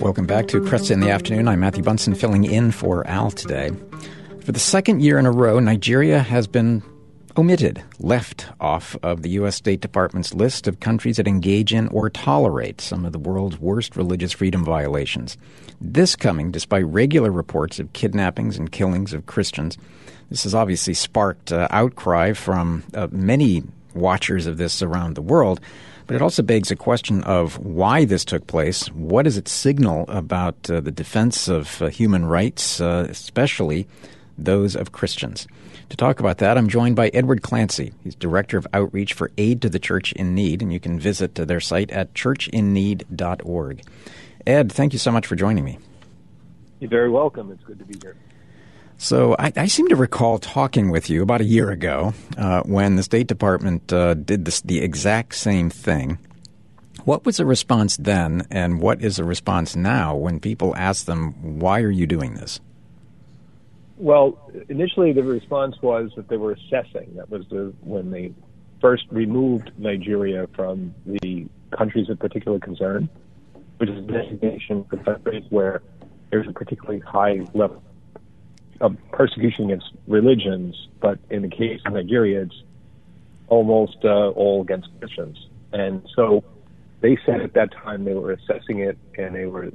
Welcome back to Kresta in the Afternoon. I'm Matthew Bunson filling in for Al today. For the second year in a row, Nigeria has been omitted, left off of the U.S. State Department's list of countries that engage in or tolerate some of the world's worst religious freedom violations. This coming despite regular reports of kidnappings and killings of Christians. This has obviously sparked uh, outcry from uh, many watchers of this around the world. But it also begs a question of why this took place. What does it signal about uh, the defense of uh, human rights, uh, especially those of Christians? To talk about that, I'm joined by Edward Clancy. He's Director of Outreach for Aid to the Church in Need, and you can visit their site at churchinneed.org. Ed, thank you so much for joining me. You're very welcome. It's good to be here. So I, I, seem to recall talking with you about a year ago uh, when the State Department uh, did this, the exact same thing. What was the response then, and what is the response now when people ask them, "Why are you doing this?" Well, initially the response was that they were assessing. That was the when they first removed Nigeria from the countries of particular concern, which is a designation for countries where there's a particularly high level of persecution against religions, but in the case of Nigeria, it's almost uh, all against Christians. And so they said at that time they were assessing it and they were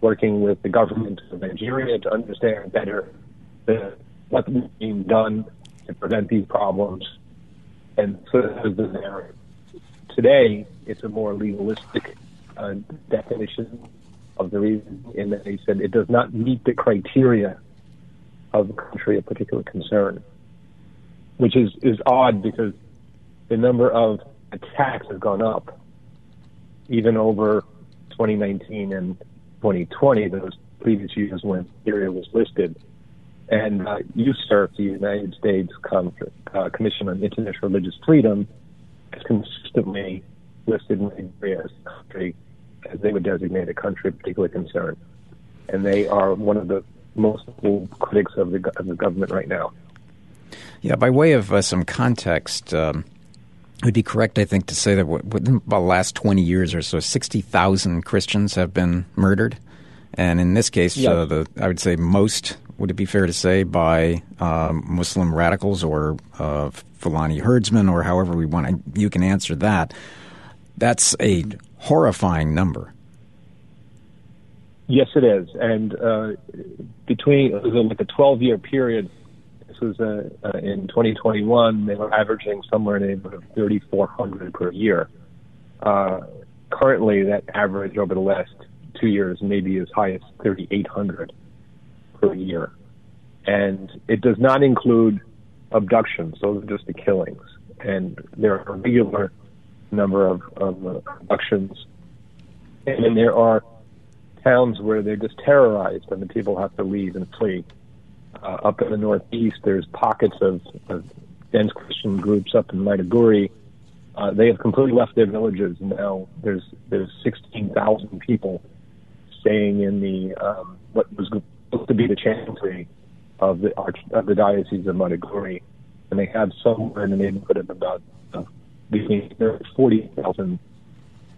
working with the government of Nigeria to understand better the, what was being done to prevent these problems. And so. Today, it's a more legalistic uh, definition of the reason in that they said it does not meet the criteria of the country of particular concern, which is, is odd because the number of attacks has gone up even over 2019 and 2020, those previous years when Syria was listed. And uh, USCIRF, the United States Com- uh, Commission on International Religious Freedom, has consistently listed Nigeria as a country as they would designate a country of particular concern. And they are one of the most critics of the, of the government right now. Yeah, by way of uh, some context, um, it would be correct, I think, to say that within about the last 20 years or so, 60,000 Christians have been murdered. And in this case, yes. uh, the, I would say most, would it be fair to say, by um, Muslim radicals or uh, Fulani herdsmen or however we want you can answer that. That's a horrifying number. Yes, it is. And uh, between it was like a 12 year period. This was uh, uh, in 2021. They were averaging somewhere in the neighborhood of 3,400 per year. Uh, currently, that average over the last two years may be as high as 3,800 per year. And it does not include abductions; those are just the killings. And there are a regular number of, of uh, abductions, and then there are towns where they're just terrorized and the people have to leave and flee. Uh, up in the northeast, there's pockets of, of dense Christian groups up in Maiduguri. Uh, they have completely left their villages. Now there's there's 16,000 people staying in the um, what was supposed to be the chancellery of the arch, of the diocese of Maiduguri, and they have somewhere in the neighborhood of about uh, between 40,000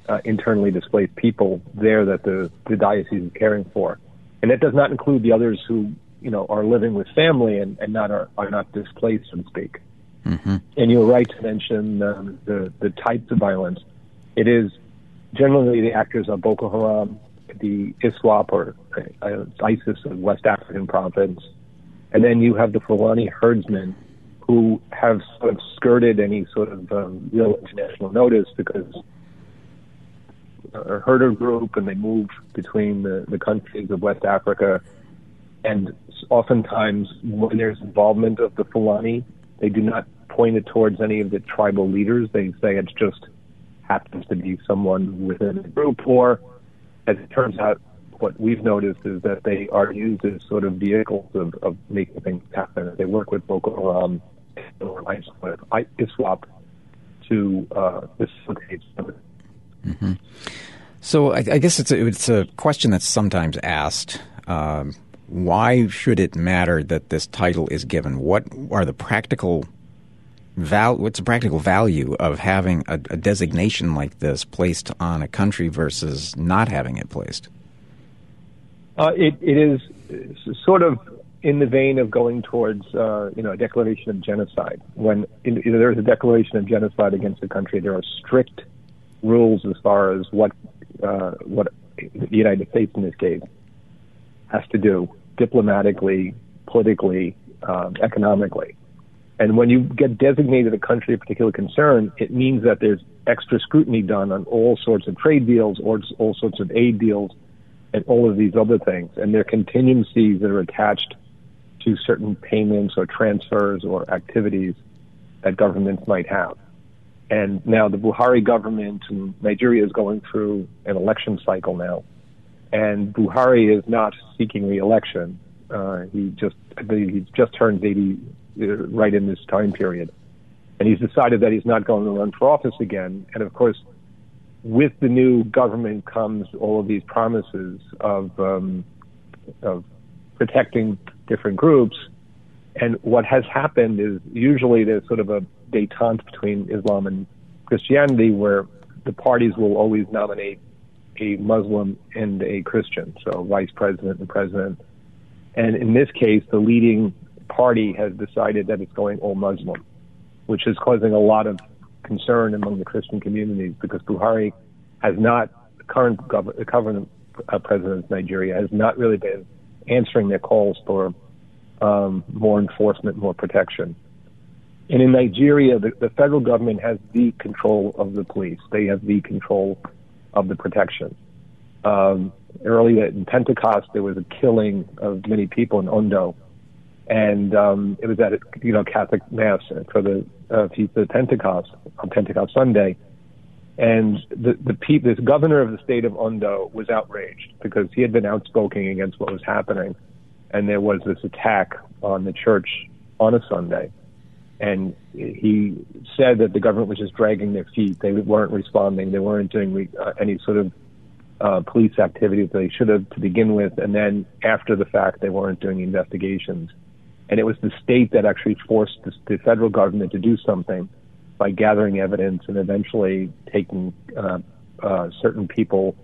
uh, internally displaced people there that the, the diocese is caring for. And that does not include the others who, you know, are living with family and, and not are, are not displaced, so to speak. Mm-hmm. And you're right to mention um, the, the types of violence. It is generally the actors of Boko Haram, the ISWAP or uh, ISIS of West African province, and then you have the Fulani herdsmen who have sort of skirted any sort of um, real international notice because a herder group and they move between the, the countries of West Africa. And oftentimes, when there's involvement of the Fulani, they do not point it towards any of the tribal leaders. They say it just happens to be someone within the group, or as it turns out, what we've noticed is that they are used as sort of vehicles of, of making things happen. They work with Boko Haram or ISWAP to uh, facilitate Mm-hmm. So I, I, guess it's a, it's a question that's sometimes asked. Um, why should it matter that this title is given? What are the practical val- what's the practical value of having a, a designation like this placed on a country versus not having it placed? Uh, it, it is sort of in the vein of going towards, uh, you know, a declaration of genocide. When in, there is a declaration of genocide against a country, there are strict rules as far as what uh, what the United States in this case has to do diplomatically, politically, um, economically. And when you get designated a country of particular concern, it means that there's extra scrutiny done on all sorts of trade deals or all sorts of aid deals and all of these other things. And there are contingencies that are attached to certain payments or transfers or activities that governments might have. And now the Buhari government in Nigeria is going through an election cycle now. And Buhari is not seeking re-election. Uh, he just he just turned 80 uh, right in this time period, and he's decided that he's not going to run for office again. And of course, with the new government comes all of these promises of um, of protecting different groups. And what has happened is usually there's sort of a detente between Islam and Christianity, where the parties will always nominate a Muslim and a Christian, so vice president and president. And in this case, the leading party has decided that it's going all Muslim, which is causing a lot of concern among the Christian communities because Buhari has not, the current gov- government uh, president of Nigeria has not really been answering their calls for um, more enforcement, more protection. And in Nigeria, the, the federal government has the control of the police. They have the control of the protection. Um, early in Pentecost, there was a killing of many people in Ondo, and um, it was at a you know Catholic mass for the uh, feast of Pentecost on Pentecost Sunday, and the the pe- this governor of the state of Ondo was outraged because he had been outspoken against what was happening, and there was this attack on the church on a Sunday, and he said that the government was just dragging their feet. They weren't responding. They weren't doing uh, any sort of uh, police activity that they should have to begin with, and then after the fact, they weren't doing investigations. And it was the state that actually forced the, the federal government to do something by gathering evidence and eventually taking uh, uh, certain people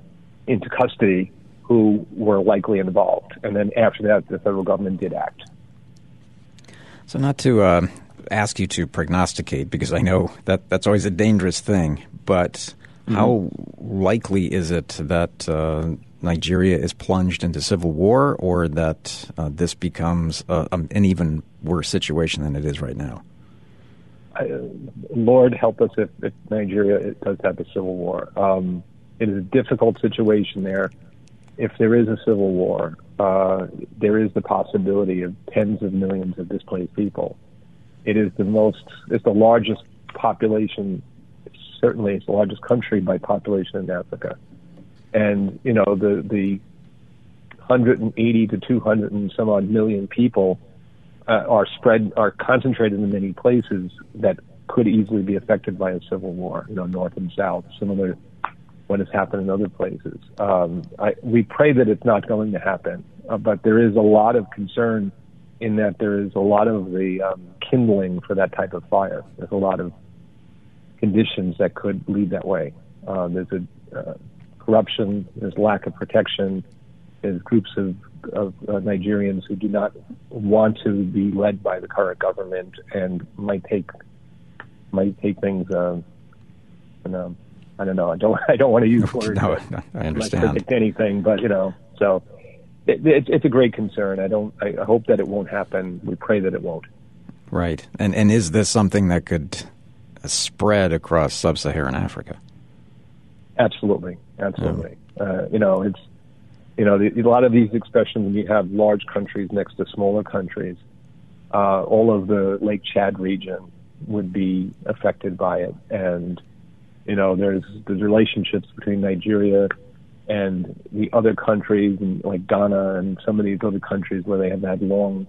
into custody who were likely involved. And then after that, the federal government did act. So, not to uh, ask you to prognosticate, because I know that that's always a dangerous thing, but mm-hmm. how likely is it that uh, Nigeria is plunged into civil war or that uh, this becomes um, an even worse situation than it is right now? Lord help us if, if Nigeria does have a civil war. Um, it is a difficult situation there. If there is a civil war, uh, there is the possibility of tens of millions of displaced people. It is the most, it's the largest population, certainly it's the largest country by population in Africa. And, you know, the, the 180 to 200 and some odd million people uh, are spread, are concentrated in many places that could easily be affected by a civil war, you know, north and south, similar what has happened in other places. Um, I, we pray that it's not going to happen, uh, but there is a lot of concern in that there is a lot of the um, kindling for that type of fire. There's a lot of conditions that could lead that way. Uh, there's a uh, corruption, there's lack of protection, there's groups of, of uh, Nigerians who do not want to be led by the current government and might take might take things. Uh, and, um, I don't know. I don't. I don't want to use words. no, I understand. Predict anything, but you know. So it, it, it's a great concern. I don't. I hope that it won't happen. We pray that it won't. Right. And and is this something that could spread across sub-Saharan Africa? Absolutely. Absolutely. Yeah. Uh, you know, it's you know the, a lot of these expressions. We have large countries next to smaller countries, uh, all of the Lake Chad region would be affected by it, and you know there's there's relationships between Nigeria and the other countries, and like Ghana and some of these other countries where they have had long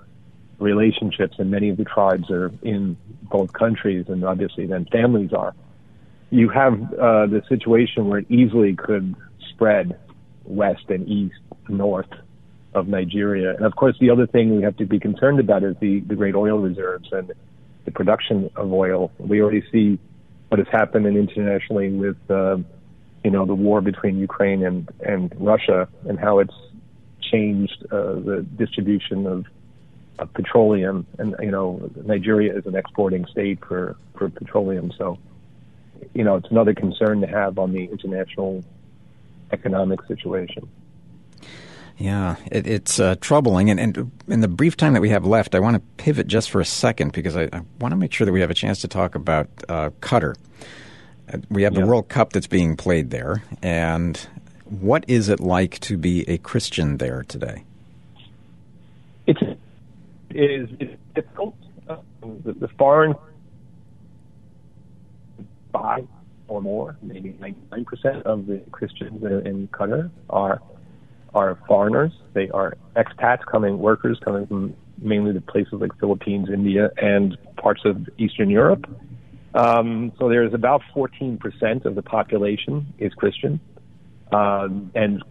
relationships, and many of the tribes are in both countries, and obviously then families are. You have uh, the situation where it easily could spread west and east, north of Nigeria, and of course the other thing we have to be concerned about is the the great oil reserves and the production of oil. We already see what has happened internationally with, uh, you know, the war between Ukraine and, and Russia and how it's changed uh, the distribution of, of petroleum. And, you know, Nigeria is an exporting state for, for petroleum. So, you know, it's another concern to have on the international economic situation. Yeah, it, it's uh, troubling. And, and, in the brief time that we have left, I want to pivot just for a second because I, I want to make sure that we have a chance to talk about uh. We have the. World Cup that's being played there. And what is it like to be a Christian there today? It's, it is it's difficult. Uh, the, the foreign five or more, maybe 99% of the Christians in Qatar are are foreigners. They are expats coming, workers coming from mainly the places like Philippines, India, and parts of Eastern Europe. Um, so there's about 14% of the population is Christian. Um, and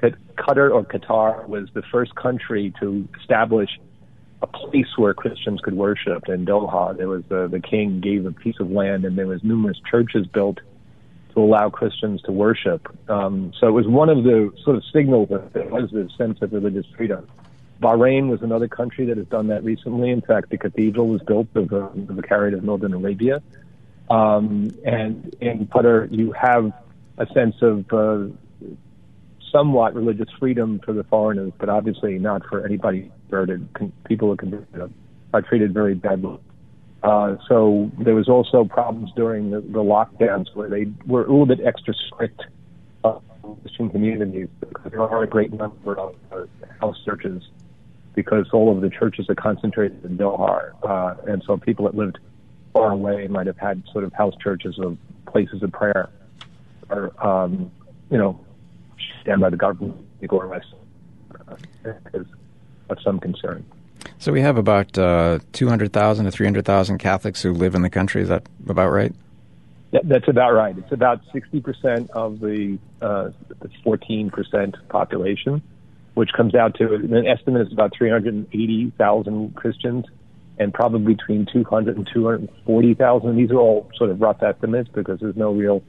Qatar or Qatar was the first country to establish a place where Christians could worship in Doha. There was uh, the king gave a piece of land, and there was numerous churches built to allow Christians to worship. Um, so it was one of the sort of signals that there was this sense of religious freedom. Bahrain was another country that has done that recently. In fact, the cathedral was built of, uh, the Vicariate of Northern Arabia. Um, and in Qatar, you have a sense of uh, somewhat religious freedom for the foreigners, but obviously not for anybody converted. Con- people are converted are treated very badly. Uh, so there was also problems during the, the lockdowns where they were a little bit extra strict on Christian communities because there are a great number of uh, house churches because all of the churches are concentrated in Doha, uh, and so people that lived far away might have had sort of house churches of places of prayer, or um, you know, stand by the government, or less, uh, is of some concern. So we have about uh, 200,000 to 300,000 Catholics who live in the country. Is that about right? Yeah, that's about right. It's about 60% of the, uh, the 14% population, which comes out to an estimate is about 380,000 Christians and probably between 200 and 240,000. These are all sort of rough estimates because there's no real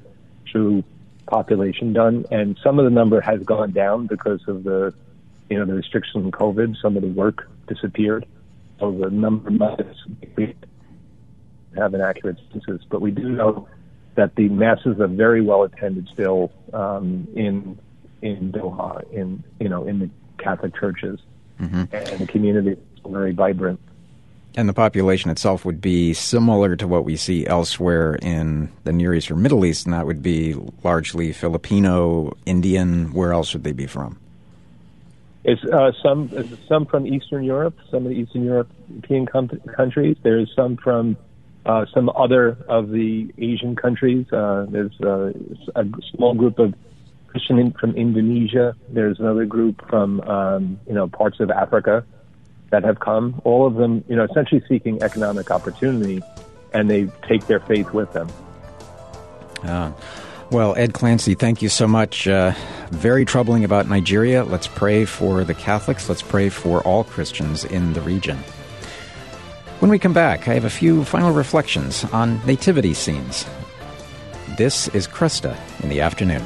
true population done. And some of the number has gone down because of the you know, the restrictions on COVID, some of the work disappeared. So the number might have an accurate census, but we do know that the masses are very well attended still um, in in Doha, in you know, in the Catholic churches, mm-hmm. and the community is very vibrant. And the population itself would be similar to what we see elsewhere in the Near East or Middle East, and that would be largely Filipino, Indian. Where else would they be from? It's uh, some some from Eastern Europe, some of the Eastern European com- countries. There's some from uh, some other of the Asian countries. Uh, there's uh, a small group of Christian in, from Indonesia. There's another group from um, you know parts of Africa that have come. All of them, you know, essentially seeking economic opportunity, and they take their faith with them. Uh, well, Ed Clancy, thank you so much. Uh, very troubling about Nigeria. Let's pray for the Catholics. Let's pray for all Christians in the region. When we come back, I have a few final reflections on nativity scenes. This is Kresta in the afternoon.